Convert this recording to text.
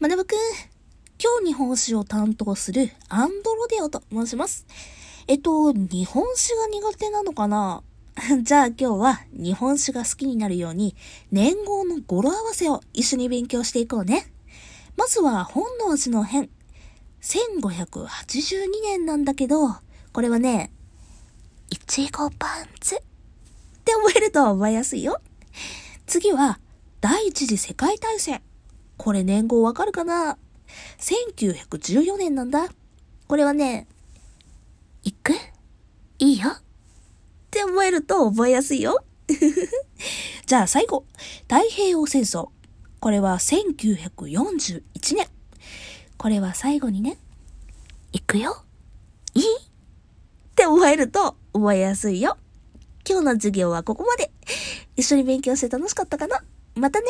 まなぶくん、今日日本史を担当するアンドロデオと申します。えっと、日本史が苦手なのかな？じゃあ今日は日本史が好きになるように年号の語呂合わせを一緒に勉強していこうね。まずは本能寺の変。1582年なんだけど、これはね、いちごパンツって覚えると覚えやすいよ。次は、第一次世界大戦。これ年号わかるかな ?1914 年なんだ。これはね、行くいいよ。って覚えると覚えやすいよ。じゃあ最後、太平洋戦争。これは1941年。これは最後にね、行くよ。いい？って覚えると覚えやすいよ。今日の授業はここまで。一緒に勉強して楽しかったかな？またね